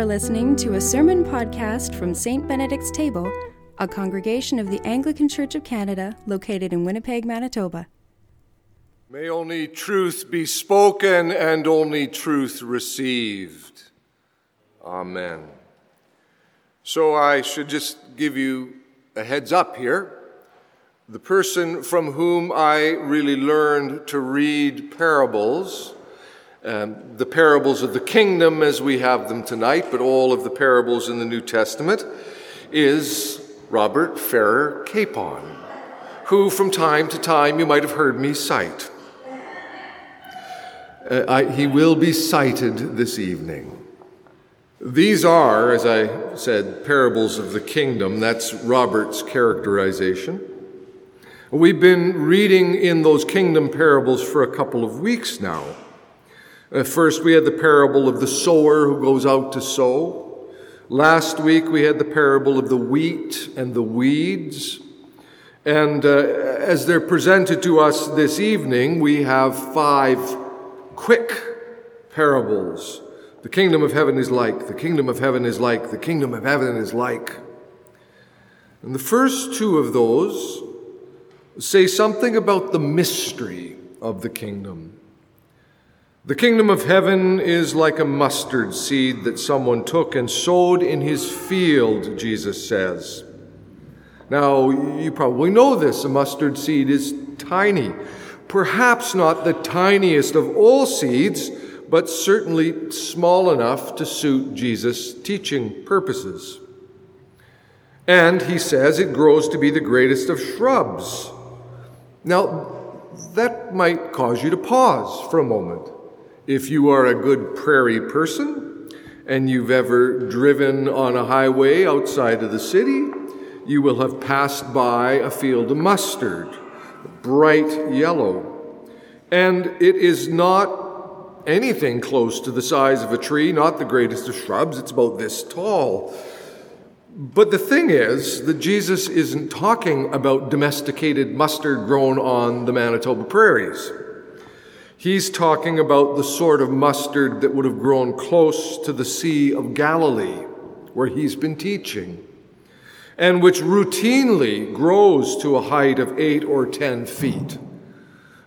are listening to a sermon podcast from St. Benedict's Table, a congregation of the Anglican Church of Canada located in Winnipeg, Manitoba. May only truth be spoken and only truth received. Amen. So I should just give you a heads up here. The person from whom I really learned to read parables, um, the parables of the kingdom as we have them tonight, but all of the parables in the New Testament, is Robert Farrar Capon, who from time to time you might have heard me cite. Uh, I, he will be cited this evening. These are, as I said, parables of the kingdom. That's Robert's characterization. We've been reading in those kingdom parables for a couple of weeks now. Uh, first, we had the parable of the sower who goes out to sow. Last week, we had the parable of the wheat and the weeds. And uh, as they're presented to us this evening, we have five quick parables. The kingdom of heaven is like, the kingdom of heaven is like, the kingdom of heaven is like. And the first two of those say something about the mystery of the kingdom. The kingdom of heaven is like a mustard seed that someone took and sowed in his field, Jesus says. Now, you probably know this. A mustard seed is tiny perhaps not the tiniest of all seeds, but certainly small enough to suit Jesus' teaching purposes. And he says it grows to be the greatest of shrubs. Now, that might cause you to pause for a moment. If you are a good prairie person and you've ever driven on a highway outside of the city, you will have passed by a field of mustard bright yellow. And it is not anything close to the size of a tree, not the greatest of shrubs. It's about this tall. But the thing is that Jesus isn't talking about domesticated mustard grown on the Manitoba prairies. He's talking about the sort of mustard that would have grown close to the Sea of Galilee, where he's been teaching and which routinely grows to a height of eight or ten feet.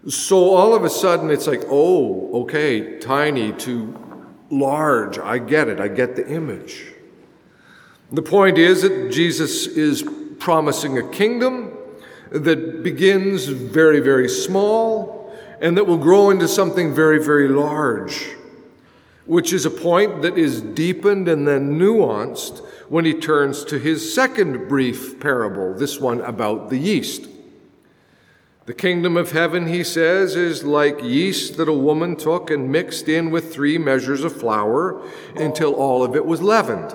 So all of a sudden it's like, oh, okay, tiny to large. I get it. I get the image. The point is that Jesus is promising a kingdom that begins very, very small and that will grow into something very, very large, which is a point that is deepened and then nuanced when he turns to his second brief parable, this one about the yeast. The kingdom of heaven, he says, is like yeast that a woman took and mixed in with three measures of flour until all of it was leavened.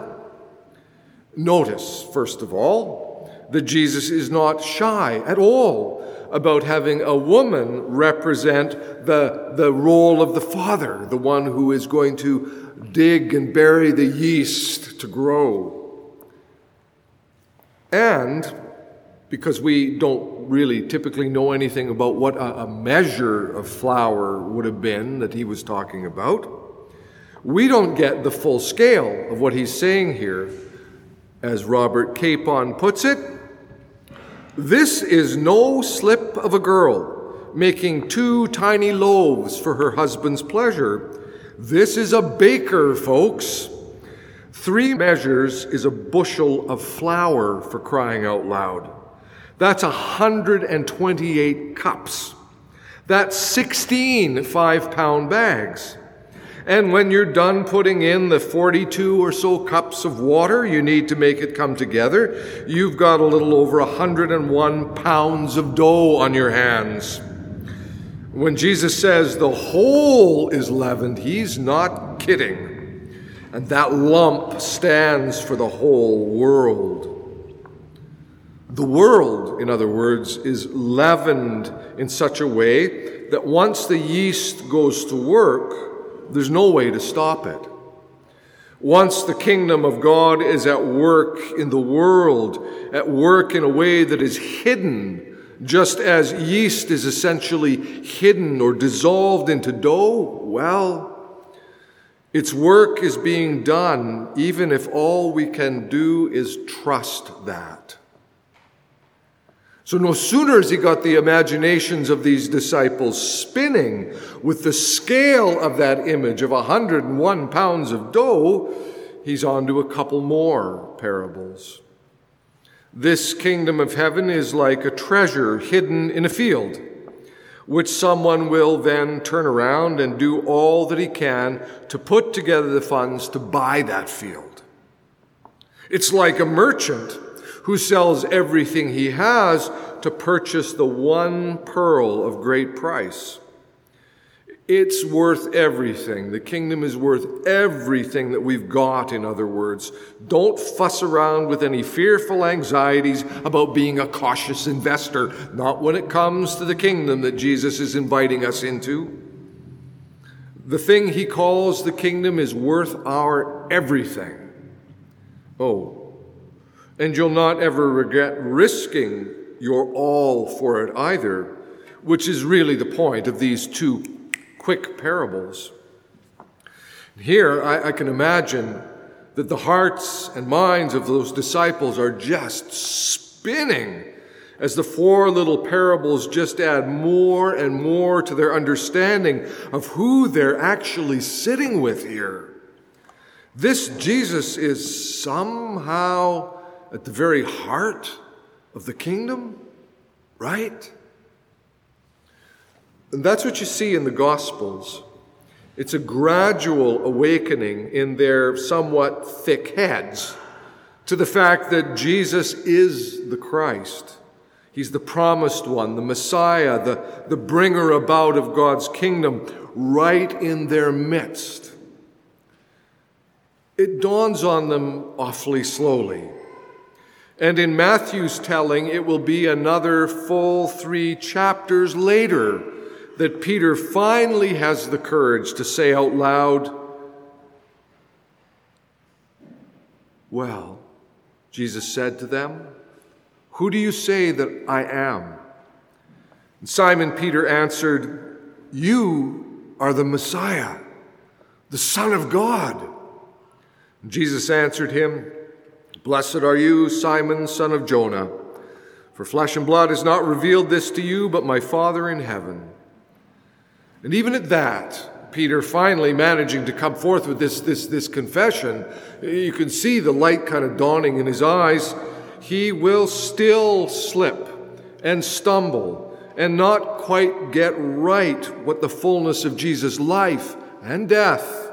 Notice, first of all, that Jesus is not shy at all about having a woman represent the, the role of the father, the one who is going to dig and bury the yeast to grow. And because we don't really typically know anything about what a, a, measure of flour would have been that he was talking about, we don't get the full scale of what he's saying here. As Robert Capon puts it, this is no slip of a girl making two tiny loaves for her husband's pleasure. This is a baker, folks Three measures is a bushel of flour for crying out loud. That's 128 cups. That's 16 five pound bags. And when you're done putting in the 42 or so cups of water you need to make it come together, you've got a little over 101 pounds of dough on your hands. When Jesus says the whole is leavened, he's not kidding. And that lump stands for the whole world. The world, in other words, is leavened in such a way that once the yeast goes to work, there's no way to stop it. Once the kingdom of God is at work in the world, at work in a way that is hidden, just as yeast is essentially hidden or dissolved into dough, well, Its work is being done, even if all we can do is trust that. So, no sooner has he got the imaginations of these disciples spinning with the scale of that image of 101 pounds of dough, he's on to a couple more parables. This kingdom of heaven is like a treasure hidden in a field, which someone will then turn around and do all that he can to put together the funds to buy that field. It's like a merchant who sells everything he has to purchase the one pearl of great price. It's worth everything. The kingdom is worth everything that we've got, in other words. Don't fuss around with any fearful anxieties about being a cautious investor, not when it comes to the kingdom that Jesus is inviting us into. The thing he calls the kingdom is worth our everything. Oh, and you'll not ever regret risking your all for it either, which is really the point of these two quick parables. Here, I, I can imagine that the hearts and minds of those disciples are just spinning as the four little parables just add more and more to their understanding of who they're actually sitting with here. This Jesus is somehow at the very heart of the kingdom, right? And that's what you see in the Gospels. It's a gradual awakening in their somewhat thick heads to the fact that Jesus is the Christ. He's the promised one, the Messiah, the, the bringer about of God's kingdom, right in their midst. It dawns on them awfully slowly. And in Matthew's telling, it will be another full three chapters later that Peter finally has the courage to say out loud, Well, Jesus said to them, Who do you say that I am? And Simon Peter answered, You are the Messiah, the Son of God. And Jesus answered him, Blessed are you, Simon, son of Jonah, for flesh and blood has not revealed this to you, but my Father in heaven. And even at that, Peter finally managing to come forth with this, this, this confession, you can see the light kind of dawning in his eyes. He will still slip and stumble and not quite get right what the fullness of Jesus' life and death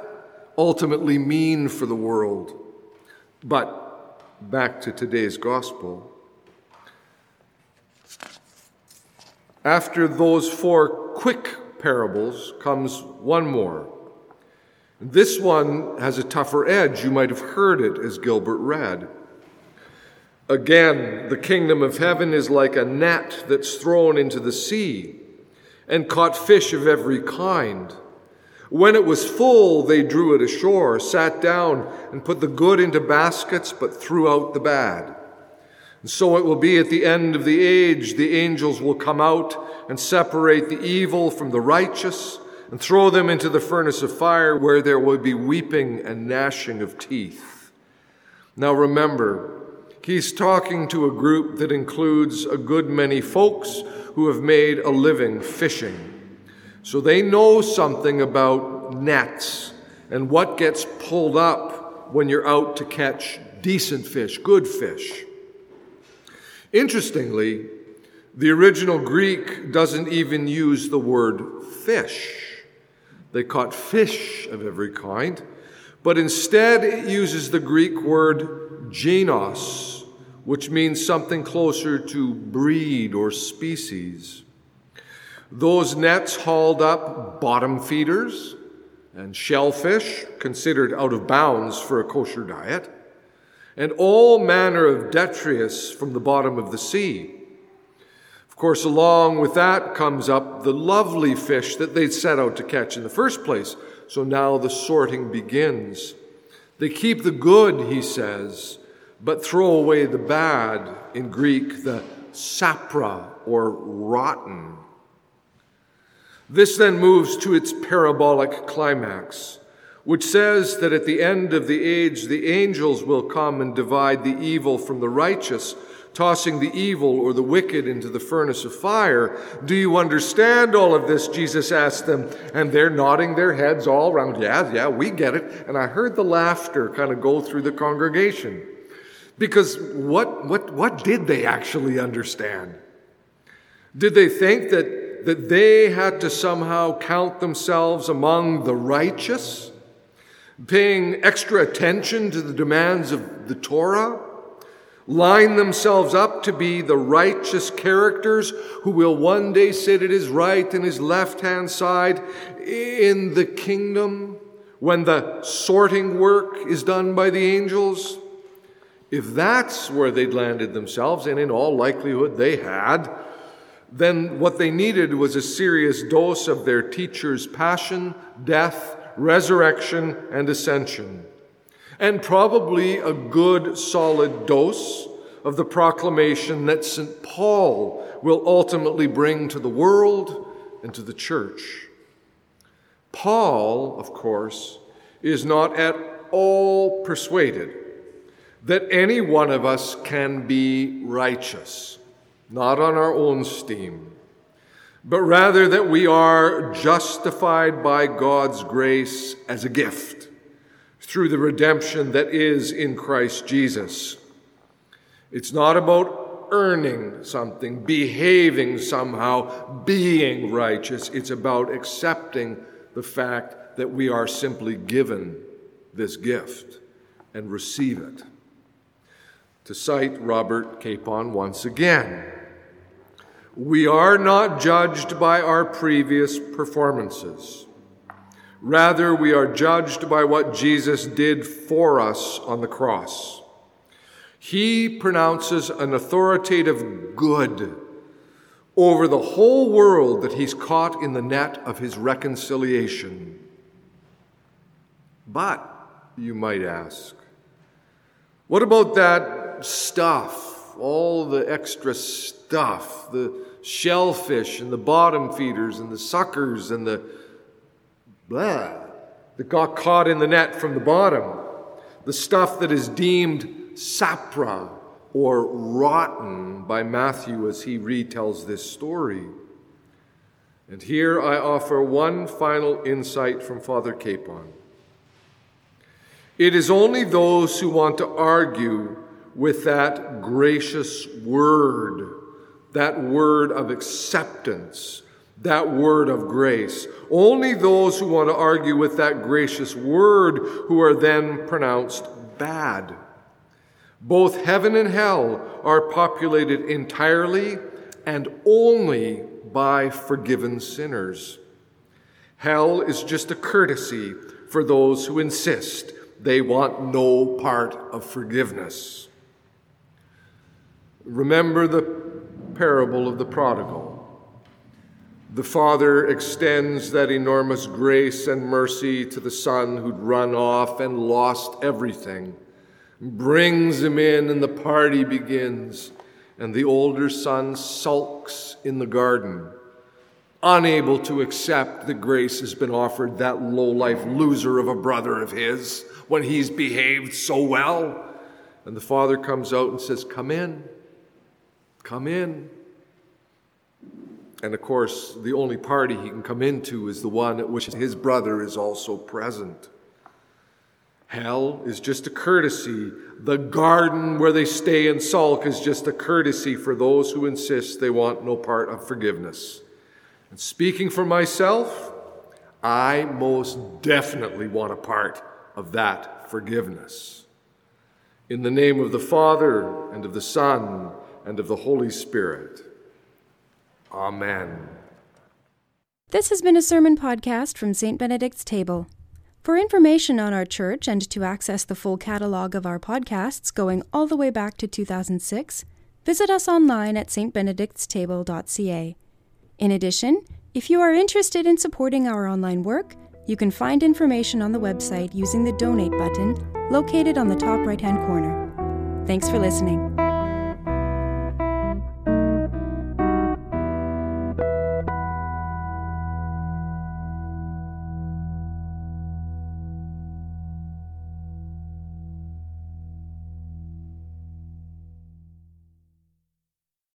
ultimately mean for the world. But back to today's gospel. After those four quick parables comes one more. This one has a tougher edge. You might have heard it as Gilbert read. Again, the kingdom of heaven is like a net that's thrown into the sea and caught fish of every kind. When it was full, they drew it ashore, sat down, and put the good into baskets, but threw out the bad. And so it will be at the end of the age, the angels will come out and separate the evil from the righteous and throw them into the furnace of fire where there will be weeping and gnashing of teeth. Now remember, he's talking to a group that includes a good many folks who have made a living fishing. So they know something about nets and what gets pulled up when you're out to catch decent fish, good fish. Interestingly, the original Greek doesn't even use the word fish. They caught fish of every kind, but instead it uses the Greek word genos, which means something closer to breed or species. Those nets hauled up bottom feeders and shellfish, considered out of bounds for a kosher diet, and all manner of detritus from the bottom of the sea. Of course, along with that comes up the lovely fish that they'd set out to catch in the first place. So now the sorting begins. They keep the good, he says, but throw away the bad, in Greek, the sapra or rotten. This then moves to its parabolic climax which says that at the end of the age the angels will come and divide the evil from the righteous, tossing the evil or the wicked into the furnace of fire. Do you understand all of this? Jesus asked them, and they're nodding their heads all around. Yeah, yeah, we get it. And I heard the laughter kind of go through the congregation. Because what, what, what did they actually understand? Did they think that, that they had to somehow count themselves among the righteous? paying extra attention to the demands of the Torah, line themselves up to be the righteous characters who will one day sit at his right and his left hand side in the kingdom when the sorting work is done by the angels. If that's where they'd landed themselves, and in all likelihood they had, then what they needed was a serious dose of their teacher's passion, death, resurrection, and ascension, and probably a good solid dose of the proclamation that St. Paul will ultimately bring to the world and to the church. Paul, of course, is not at all persuaded that any one of us can be righteous, not on our own steam but rather that we are justified by God's grace as a gift through the redemption that is in Christ Jesus. It's not about earning something, behaving somehow, being righteous. It's about accepting the fact that we are simply given this gift and receive it. To cite Robert Capon once again, we are not judged by our previous performances. Rather, we are judged by what Jesus did for us on the cross. He pronounces an authoritative good over the whole world that he's caught in the net of his reconciliation. But, you might ask, what about that stuff, all the extra stuff, the shellfish and the bottom feeders and the suckers and the blah that got caught in the net from the bottom, the stuff that is deemed sapra or rotten by Matthew as he retells this story. And here I offer one final insight from Father Capon. It is only those who want to argue with that gracious word that word of acceptance, that word of grace. Only those who want to argue with that gracious word who are then pronounced bad. Both heaven and hell are populated entirely and only by forgiven sinners. Hell is just a courtesy for those who insist they want no part of forgiveness. Remember the parable of the prodigal. The father extends that enormous grace and mercy to the son who'd run off and lost everything, brings him in, and the party begins. And the older son sulks in the garden, unable to accept that grace has been offered that low life loser of a brother of his when he's behaved so well. And the father comes out and says, Come in. Come in. And of course, the only party he can come into is the one at which his brother is also present. Hell is just a courtesy. The garden where they stay and sulk is just a courtesy for those who insist they want no part of forgiveness. And speaking for myself, I most definitely want a part of that forgiveness. In the name of the Father, and of the Son, and of the Holy Spirit. Amen. This has been a sermon podcast from St. Benedict's Table. For information on our church and to access the full catalog of our podcasts going all the way back to 2006, visit us online at stbenedictstable.ca. In addition, if you are interested in supporting our online work, you can find information on the website using the donate button located on the top right hand corner. Thanks for listening.